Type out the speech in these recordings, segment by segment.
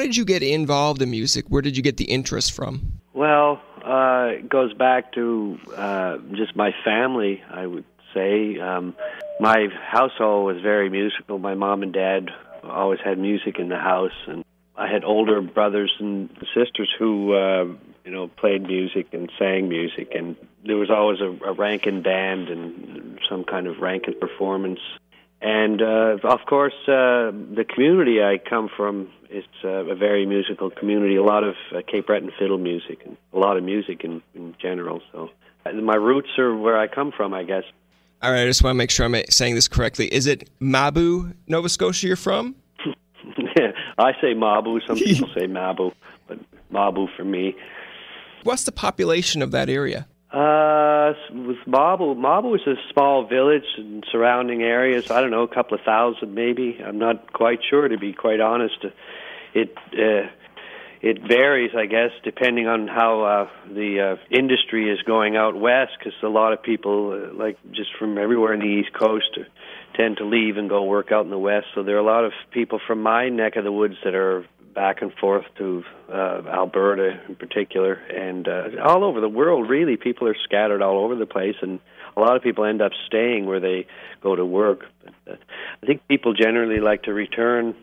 Did you get involved in music? Where did you get the interest from? Well, uh, it goes back to uh, just my family, I would say. Um, my household was very musical. My mom and dad always had music in the house, and I had older brothers and sisters who, uh, you know, played music and sang music, and there was always a, a Rankin band and some kind of Rankin performance. And uh, of course, uh, the community I come from is uh, a very musical community. A lot of uh, Cape Breton fiddle music and a lot of music in, in general. So uh, my roots are where I come from, I guess. All right, I just want to make sure I'm saying this correctly. Is it Mabou, Nova Scotia? You're from? I say Mabou. Some people say Mabou, but Mabou for me. What's the population of that area? Uh, with Mabou, Mabou is a small village and surrounding areas. I don't know, a couple of thousand maybe. I'm not quite sure, to be quite honest. It uh, it varies, I guess, depending on how uh, the uh, industry is going out west. Because a lot of people, uh, like just from everywhere in the East Coast, uh, tend to leave and go work out in the west. So there are a lot of people from my neck of the woods that are back and forth to uh, Alberta in particular, and uh, all over the world. Really, people are scattered all over the place, and a lot of people end up staying where they go to work. But, uh, I think people generally like to return.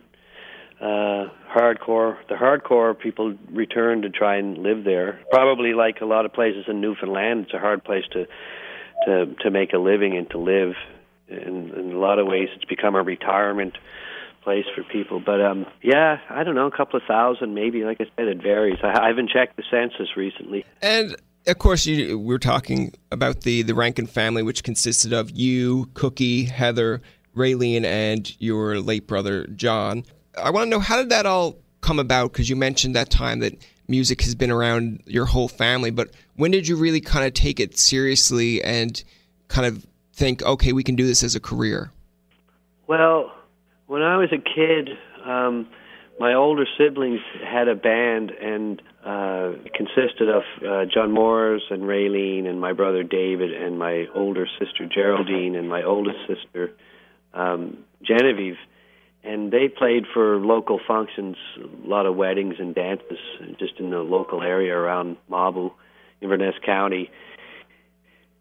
Uh, hardcore, the hardcore people return to try and live there. Probably like a lot of places in Newfoundland, it's a hard place to to to make a living and to live. In, in a lot of ways, it's become a retirement place for people. But um, yeah, I don't know, a couple of thousand maybe. Like I said, it varies. I, I haven't checked the census recently. And of course, you, we're talking about the the Rankin family, which consisted of you, Cookie, Heather, Raylene, and your late brother John. I want to know how did that all come about? Because you mentioned that time that music has been around your whole family, but when did you really kind of take it seriously and kind of think, okay, we can do this as a career? Well, when I was a kid, um, my older siblings had a band, and uh, consisted of uh, John Morris and Raylene, and my brother David, and my older sister Geraldine, and my oldest sister um, Genevieve. And they played for local functions, a lot of weddings and dances, just in the local area around Mabou, Inverness County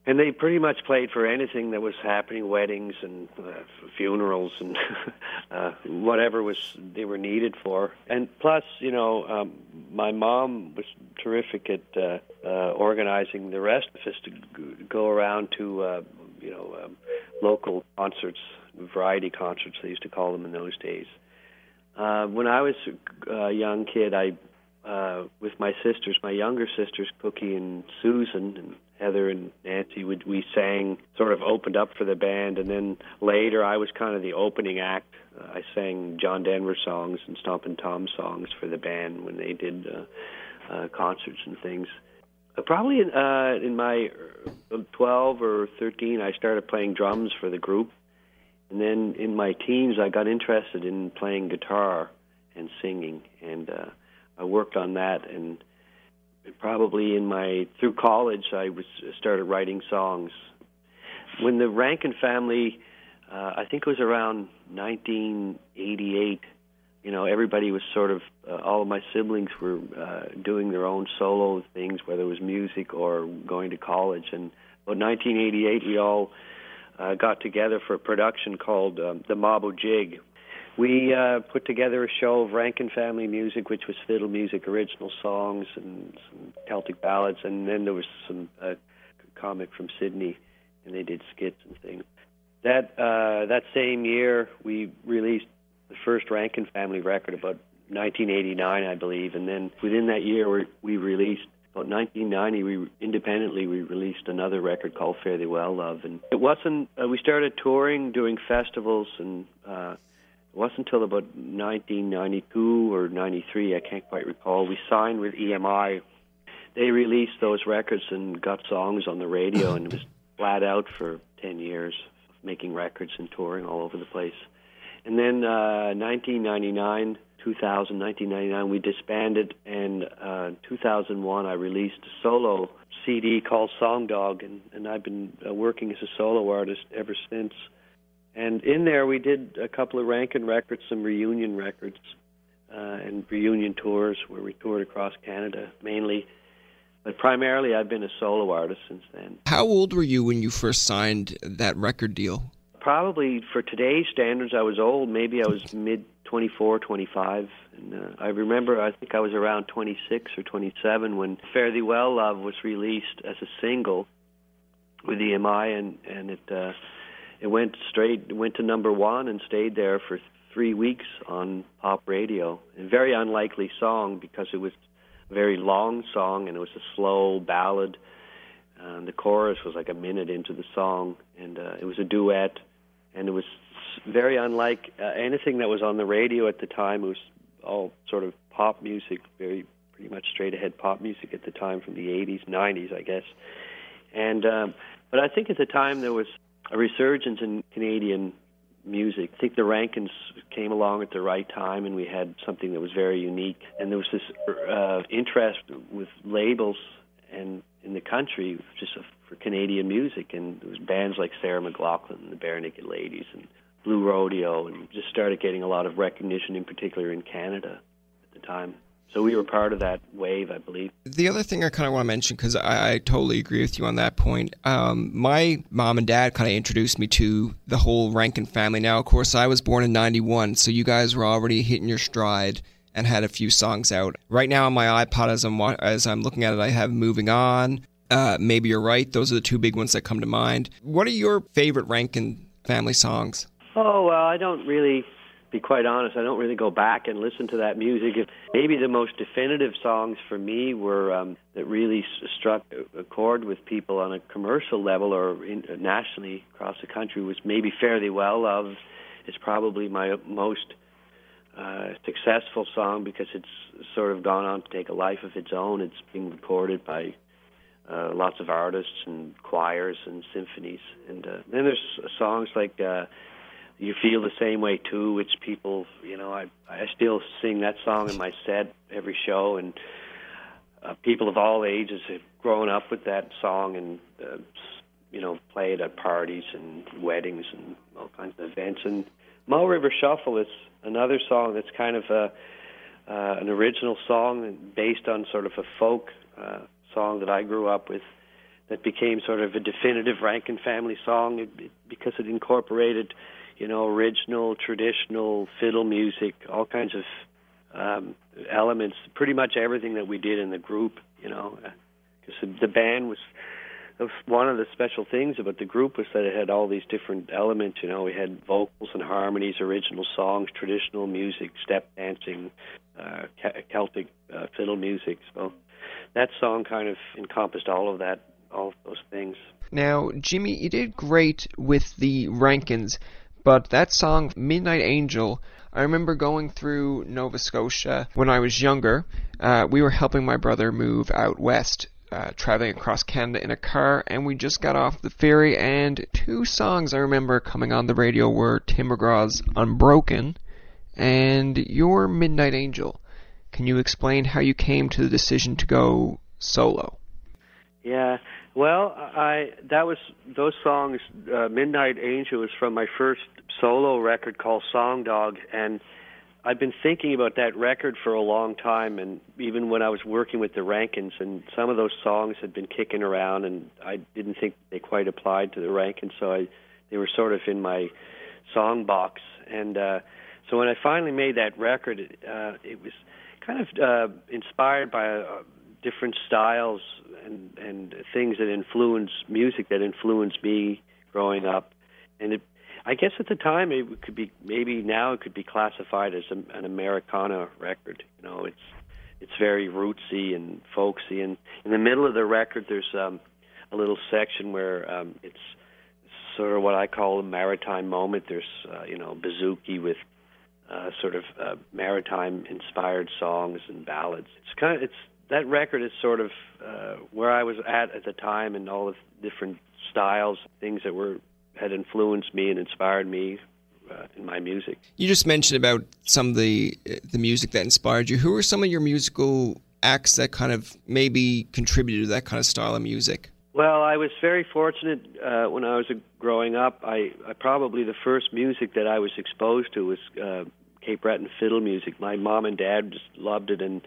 and they pretty much played for anything that was happening weddings and uh, funerals and uh, whatever was they were needed for. And plus you know um, my mom was terrific at uh, uh, organizing the rest of us to go around to uh, you know um, local concerts variety concerts they used to call them in those days. Uh, when I was a young kid I uh, with my sisters, my younger sisters, Cookie and Susan, and Heather and Nancy, would we sang sort of opened up for the band, and then later I was kind of the opening act. Uh, I sang John Denver songs and Stompin' Tom songs for the band when they did uh, uh, concerts and things. Uh, probably in, uh, in my uh, 12 or 13, I started playing drums for the group, and then in my teens, I got interested in playing guitar and singing, and uh, I worked on that and probably in my through college I was started writing songs. When the Rankin family, uh, I think it was around 1988. You know, everybody was sort of uh, all of my siblings were uh, doing their own solo things, whether it was music or going to college. And about 1988, we all uh, got together for a production called um, the Mabou Jig, we uh, put together a show of Rankin family music, which was fiddle music, original songs, and some Celtic ballads, and then there was some uh, comic from Sydney, and they did skits and things. That uh, that same year, we released the first Rankin family record about 1989, I believe, and then within that year we, we released. About 1990, we independently we released another record called Fare Thee Well Love, and it wasn't. Uh, we started touring, doing festivals, and uh, it wasn't until about 1992 or 93, I can't quite recall. We signed with EMI. They released those records and got songs on the radio, and it was flat out for 10 years, making records and touring all over the place. And then uh, 1999, 2000, 1999, we disbanded, and uh, 2001, I released a solo CD called Song Dog, and, and I've been uh, working as a solo artist ever since. And in there, we did a couple of Rankin records, some reunion records, uh, and reunion tours where we toured across Canada mainly. But primarily, I've been a solo artist since then. How old were you when you first signed that record deal? Probably for today's standards, I was old. Maybe I was mid 24, 25. And uh, I remember, I think I was around 26 or 27 when Fare Thee Well Love was released as a single with EMI, and and it. Uh, it went straight went to number one and stayed there for three weeks on pop radio. A very unlikely song because it was a very long song and it was a slow ballad. Uh, the chorus was like a minute into the song, and uh, it was a duet, and it was very unlike uh, anything that was on the radio at the time. It was all sort of pop music, very pretty much straight ahead pop music at the time from the 80s, 90s, I guess. And um, but I think at the time there was a resurgence in Canadian music. I think the Rankins came along at the right time, and we had something that was very unique. And there was this uh, interest with labels and in the country just for Canadian music, and there was bands like Sarah McLachlan and the Barenaked Ladies and Blue Rodeo, and just started getting a lot of recognition, in particular in Canada at the time. So we were part of that wave, I believe. The other thing I kind of want to mention, because I, I, totally agree with you on that point, um, my mom and dad kind of introduced me to the whole Rankin family. Now, of course, I was born in 91, so you guys were already hitting your stride and had a few songs out. Right now on my iPod, as I'm, as I'm looking at it, I have Moving On, uh, Maybe You're Right. Those are the two big ones that come to mind. What are your favorite Rankin family songs? Oh, well, I don't really be quite honest, I don't really go back and listen to that music. Maybe the most definitive songs for me were um, that really struck a chord with people on a commercial level or in, uh, nationally across the country was maybe "Fare Thee Well Love." Is probably my most uh, successful song because it's sort of gone on to take a life of its own. It's being recorded by uh, lots of artists and choirs and symphonies. And uh, then there's songs like. Uh, you feel the same way too, which people, you know, I I still sing that song in my set every show, and uh, people of all ages have grown up with that song and uh, you know play it at parties and weddings and all kinds of events. And Mull River Shuffle is another song that's kind of a uh, an original song based on sort of a folk uh, song that I grew up with that became sort of a definitive Rankin family song because it incorporated you know, original, traditional fiddle music, all kinds of um, elements, pretty much everything that we did in the group, you know, because the, the band was one of the special things about the group was that it had all these different elements. You know, we had vocals and harmonies, original songs, traditional music, step dancing, uh, Celtic uh, fiddle music. So that song kind of encompassed all of that, all of those things. Now, Jimmy, you did great with the Rankins. But that song, Midnight Angel, I remember going through Nova Scotia when I was younger. Uh, we were helping my brother move out west, uh, traveling across Canada in a car, and we just got off the ferry. And two songs I remember coming on the radio were Tim McGraw's Unbroken and Your Midnight Angel. Can you explain how you came to the decision to go solo? Yeah, well, I that was those songs. Uh, Midnight Angel was from my first solo record called Song Dog, and I've been thinking about that record for a long time. And even when I was working with the Rankins, and some of those songs had been kicking around, and I didn't think they quite applied to the Rankins, so I they were sort of in my song box. And uh, so when I finally made that record, uh, it was kind of uh, inspired by a different styles and and things that influence music that influenced me growing up, and it I guess at the time it could be maybe now it could be classified as an Americana record. You know, it's it's very rootsy and folksy, and in the middle of the record there's um, a little section where um, it's sort of what I call a maritime moment. There's uh, you know bouzouki with uh, sort of uh, maritime inspired songs and ballads. It's kind of it's that record is sort of uh, where I was at at the time and all the different styles, things that were had influenced me and inspired me uh, in my music. You just mentioned about some of the the music that inspired you. Who are some of your musical acts that kind of maybe contributed to that kind of style of music? Well, I was very fortunate uh, when I was uh, growing up. I, I probably the first music that I was exposed to was uh, Cape Breton fiddle music. My mom and dad just loved it, and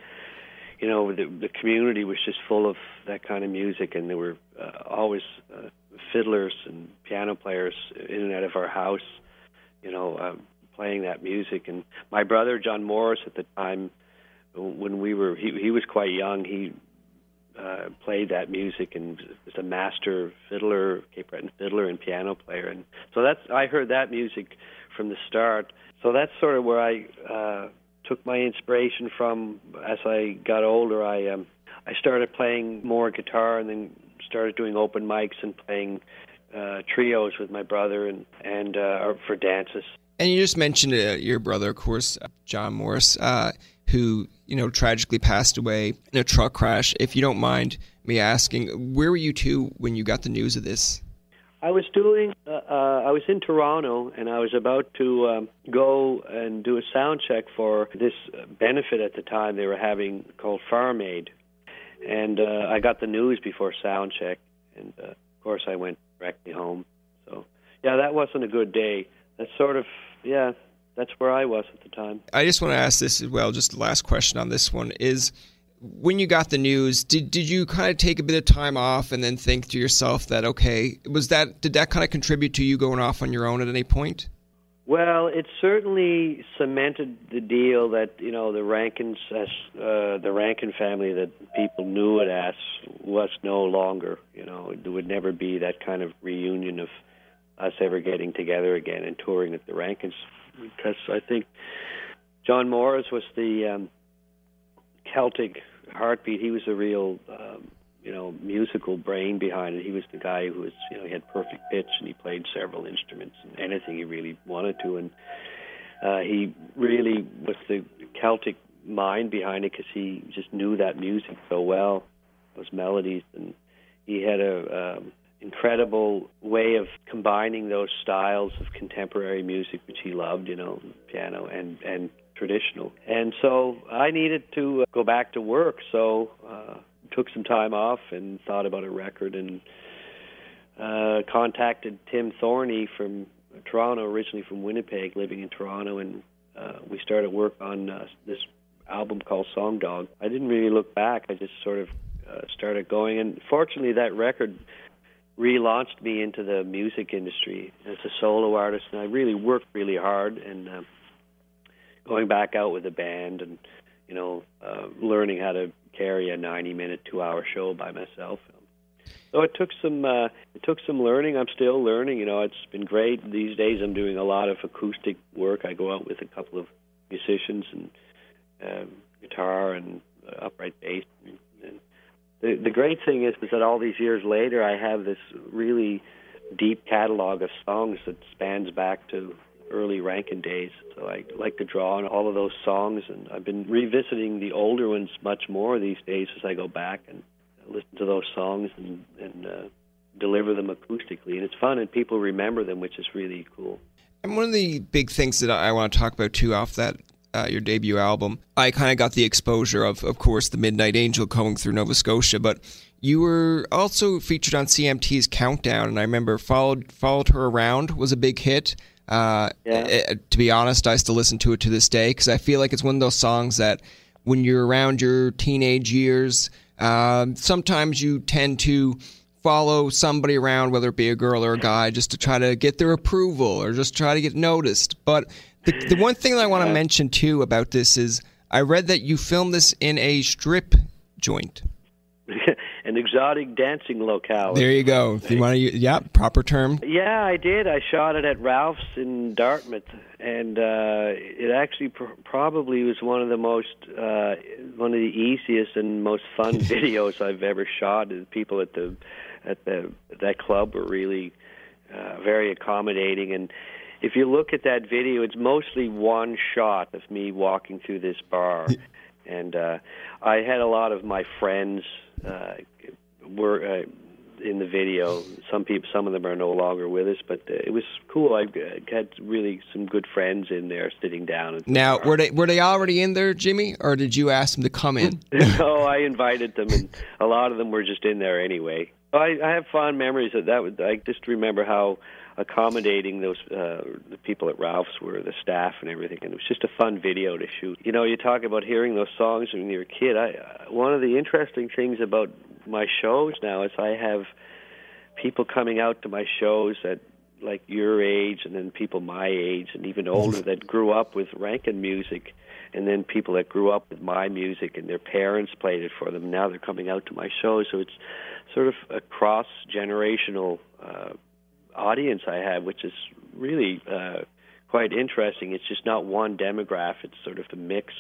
you know the, the community was just full of that kind of music, and there were uh, always uh, fiddlers and piano players in and out of our house, you know, uh, playing that music. And my brother John Morris at the time, when we were, he he was quite young. He uh, played that music and was a master fiddler, Cape Breton fiddler and piano player. And so that's I heard that music from the start. So that's sort of where I uh, took my inspiration from. As I got older, I um, I started playing more guitar and then started doing open mics and playing uh, trios with my brother and and uh, for dances. And you just mentioned uh, your brother, of course, John Morris, uh, who you know tragically passed away in a truck crash. If you don't mind me asking, where were you two when you got the news of this? I was doing. Uh, uh, I was in Toronto, and I was about to um, go and do a sound check for this benefit at the time they were having called Farm Aid, and uh, I got the news before sound check, and uh, of course I went directly home. So yeah, that wasn't a good day. That's sort of yeah, that's where I was at the time. I just want to ask this as well. Just the last question on this one is: when you got the news, did did you kind of take a bit of time off and then think to yourself that okay, was that did that kind of contribute to you going off on your own at any point? Well, it certainly cemented the deal that you know the Rankins, uh, the Rankin family that people knew it as, was no longer. You know, there would never be that kind of reunion of us ever getting together again and touring at the Rankins, because I think John Morris was the um, Celtic heartbeat. He was a real um, you know musical brain behind it. He was the guy who was you know he had perfect pitch and he played several instruments and anything he really wanted to and uh, he really was the Celtic mind behind it because he just knew that music so well, those melodies, and he had a um, incredible way of combining those styles of contemporary music, which he loved, you know, piano and and traditional. And so I needed to uh, go back to work, so. Uh, took some time off and thought about a record and uh, contacted Tim Thorney from Toronto, originally from Winnipeg, living in Toronto, and uh, we started work on uh, this album called Song Dog. I didn't really look back. I just sort of uh, started going, and fortunately, that record relaunched me into the music industry as a solo artist, and I really worked really hard and uh, going back out with a band and you know uh, learning how to carry a 90 minute, two hour show by myself. So it took some uh, it took some learning. I'm still learning. You know, it's been great. These days, I'm doing a lot of acoustic work. I go out with a couple of musicians and um, guitar and uh, upright bass. And, and the the great thing is, is that all these years later, I have this really deep catalog of songs that spans back to early Rankin days. So I like to draw on all of those songs, and I've been revisiting the older ones much more these days as I go back and listen to those songs and, and uh, deliver them acoustically. And it's fun, and people remember them, which is really cool. And one of the big things that I want to talk about too, off that uh, your debut album, I kind of got the exposure of, of course, the Midnight Angel going through Nova Scotia, but you were also featured on CMT's Countdown, and I remember followed followed her around was a big hit. Uh, yeah. it, to be honest, I still listen to it to this day because I feel like it's one of those songs that when you're around your teenage years, um, sometimes you tend to follow somebody around, whether it be a girl or a guy, just to try to get their approval or just try to get noticed. But the, the one thing that I want to mention too about this is I read that you filmed this in a strip joint. an exotic dancing locale. There you go. If you want to, yeah, proper term. Yeah, I did. I shot it at Ralph's in Dartmouth, and uh, it actually pr- probably was one of the most, uh, one of the easiest and most fun videos I've ever shot. The people at the at the that club were really uh, very accommodating and if you look at that video, it's mostly one shot of me walking through this bar, and uh, I had a lot of my friends uh, were uh, in the video. Some people, some of them are no longer with us, but uh, it was cool. I had really some good friends in there sitting down. now, were they were they already in there, Jimmy, or did you ask them to come in? no, I invited them, and a lot of them were just in there anyway. I, I have fond memories of that. I just remember how accommodating those uh, the people at Ralph's were, the staff and everything, and it was just a fun video to shoot. You know, you talk about hearing those songs when you're a kid. I uh, one of the interesting things about my shows now is I have people coming out to my shows at like your age, and then people my age, and even older that grew up with Rankin music and then people that grew up with my music and their parents played it for them. Now they're coming out to my shows, so it's sort of a cross generational uh, audience I have, which is really uh, quite interesting. It's just not one demographic; it's sort of a mix,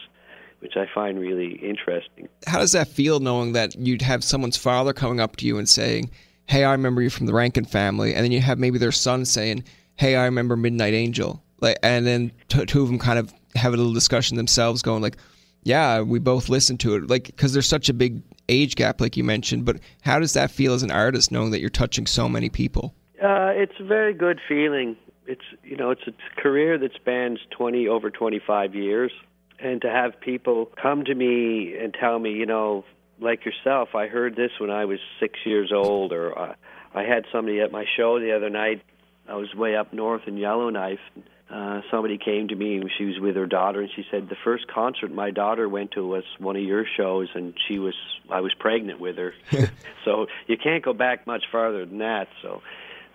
which I find really interesting. How does that feel, knowing that you'd have someone's father coming up to you and saying, "Hey, I remember you from the Rankin family," and then you have maybe their son saying, "Hey, I remember Midnight Angel," like, and then t- two of them kind of have a little discussion themselves, going like, "Yeah, we both listened to it," like because there's such a big age gap, like you mentioned. But how does that feel as an artist, knowing that you're touching so many people? Uh, it's a very good feeling. It's you know it's a career that spans twenty over twenty five years, and to have people come to me and tell me, you know, like yourself, I heard this when I was six years old, or uh, I had somebody at my show the other night. I was way up north in Yellowknife. Uh, somebody came to me and she was with her daughter and she said the first concert my daughter went to was one of your shows and she was I was pregnant with her so you can't go back much farther than that so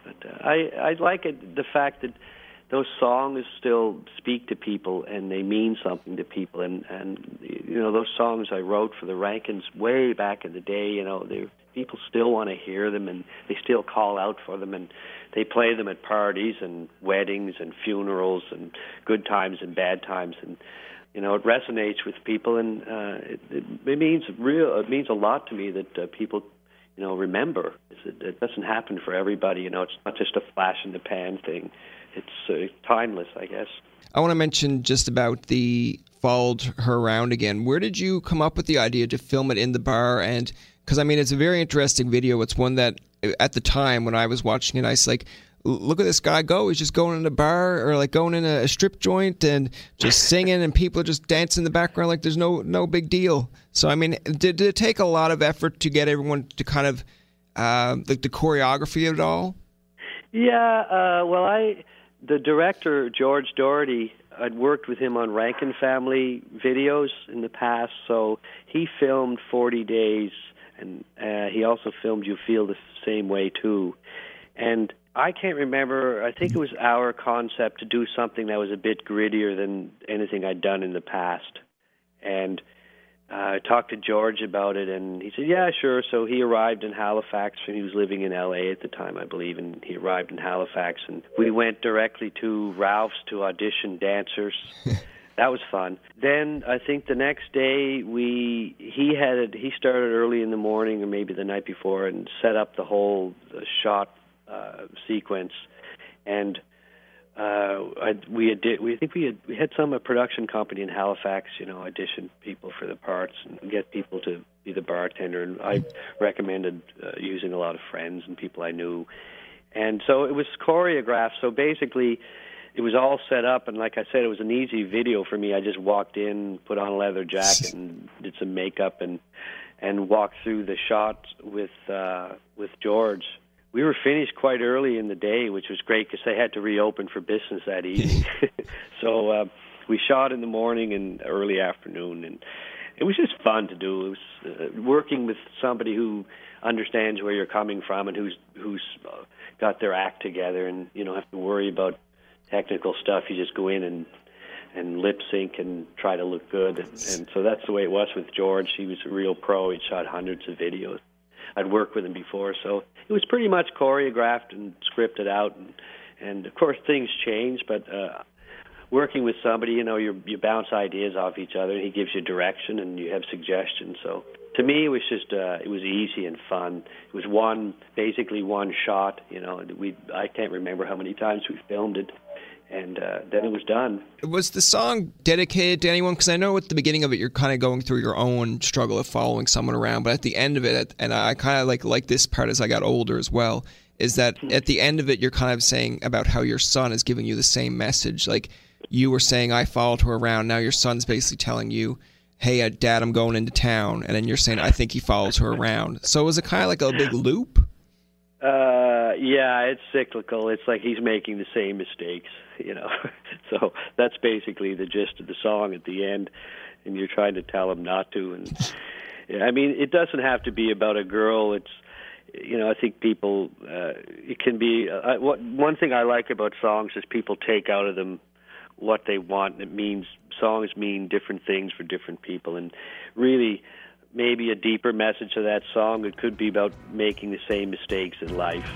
but uh, I I like it the fact that those songs still speak to people and they mean something to people. And and you know those songs I wrote for the Rankins way back in the day you know they people still want to hear them and they still call out for them. And they play them at parties and weddings and funerals and good times and bad times. And you know it resonates with people. And uh it, it, means real it means a lot to me that uh, people you know, remember. It, it doesn't happen for everybody. You know, it's not just a flash in the pan thing. It's uh, timeless, I guess. I want to mention just about the followed her around again. Where did you come up with the idea to film it in the bar? And because I mean, it's a very interesting video. It's one that at the time when I was watching it, I was like, look at this guy go. He's just going in a bar or like going in a, strip joint and just singing, and people are just dancing in the background like there's no no big deal. So I mean, did, did it take a lot of effort to get everyone to kind of uh, the, the choreography of it all? Yeah. Uh, well, I the director George Doherty. I'd worked with him on Rankin Family videos in the past, so he filmed 40 Days, and uh, he also filmed You Feel the Same Way Too. And I can't remember. I think it was our concept to do something that was a bit grittier than anything I'd done in the past. And uh, I talked to George about it, and he said, "Yeah, sure." So he arrived in Halifax. And he was living in L.A. at the time, I believe, and he arrived in Halifax, and we went directly to Ralph's to audition dancers. that was fun. Then I think the next day we he had it. He started early in the morning, or maybe the night before, and set up the whole shot uh, sequence, and uh, I, we had did, we think we had we had some a production company in Halifax, you know, audition people for the parts and get people to be the bartender. And I recommended uh, using a lot of friends and people I knew, and so it was choreographed. So basically, it was all set up, and like I said, it was an easy video for me. I just walked in, put on a leather jacket, and did some makeup, and and walked through the shots with uh, with George we were finished quite early in the day, which was great because they had to reopen for business that evening. so uh, we shot in the morning and early afternoon, and it was just fun to do. It was uh, working with somebody who understands where you're coming from and who's who's uh, got their act together, and you don't have to worry about technical stuff. You just go in and and lip sync and try to look good. And, and so that's the way it was with George. He was a real pro. He'd shot hundreds of videos. I'd worked with him before, so it was pretty much choreographed and scripted out. And, and of course, things change, but uh, working with somebody, you know, you you bounce ideas off each other, and he gives you direction, and you have suggestions. So to me, it was just uh, it was easy and fun. It was one basically one shot. You know, we I can't remember how many times we filmed it and uh, then it was done. Was the song dedicated to anyone? Because I know at the beginning of it, you're kind of going through your own struggle of following someone around, but at the end of it, and I kind of like like this part as I got older as well, is that hmm. at the end of it, you're kind of saying about how your son is giving you the same message. Like you were saying, I followed her around. Now your son's basically telling you. Hey, uh, Dad, I'm going into town, and then you're saying, I think he follows her around. So is it kind of like a big loop? Uh, yeah, it's cyclical. It's like he's making the same mistakes, you know. so that's basically the gist of the song at the end, and you're trying to tell him not to. And I mean, it doesn't have to be about a girl. It's you know, I think people uh, it can be. Uh, what one thing I like about songs is people take out of them what they want. and It means songs mean different things for different people, and really maybe a deeper message of that song. It could be about making the same mistakes in life.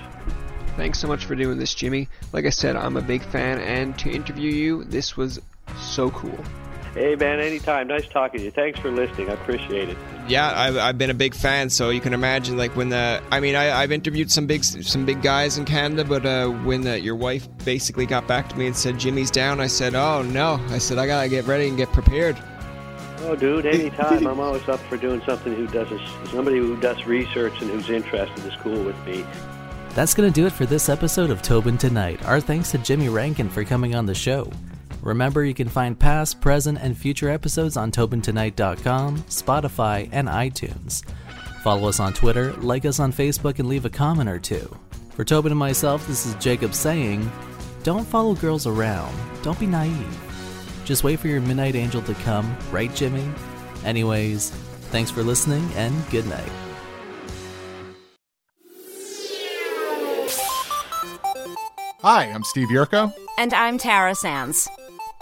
Thanks so much for doing this, Jimmy. Like I said, I'm a big fan, and to interview you, this was so cool. Hey, man, anytime. Nice talking to you. Thanks for listening. I appreciate it. Yeah, I've, I've been a big fan, so you can imagine, like when the, I mean, I, I've interviewed some big, some big guys in Canada, but uh, when the, your wife basically got back to me and said Jimmy's down, I said, oh no, I said I gotta get ready and get prepared. Oh, dude, anytime. I'm always up for doing something who does somebody who does research and who's interested is cool with me. That's going to do it for this episode of Tobin Tonight. Our thanks to Jimmy Rankin for coming on the show. Remember, you can find past, present, and future episodes on TobinTonight.com, Spotify, and iTunes. Follow us on Twitter, like us on Facebook, and leave a comment or two. For Tobin and myself, this is Jacob saying, Don't follow girls around. Don't be naive. Just wait for your midnight angel to come, right, Jimmy? Anyways, thanks for listening and good night. Hi, I'm Steve Yerko. And I'm Tara Sands.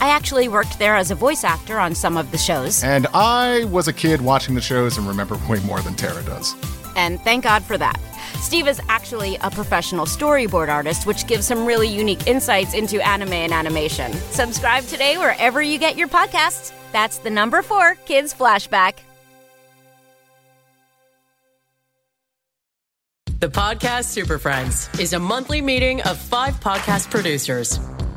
I actually worked there as a voice actor on some of the shows. And I was a kid watching the shows and remember way more than Tara does. And thank God for that. Steve is actually a professional storyboard artist, which gives some really unique insights into anime and animation. Subscribe today wherever you get your podcasts. That's the number four Kids Flashback. The Podcast Super Friends is a monthly meeting of five podcast producers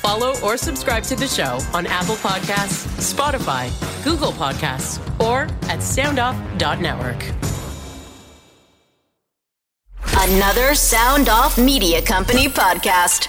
Follow or subscribe to the show on Apple Podcasts, Spotify, Google Podcasts, or at soundoff.network. Another Sound Off Media Company podcast.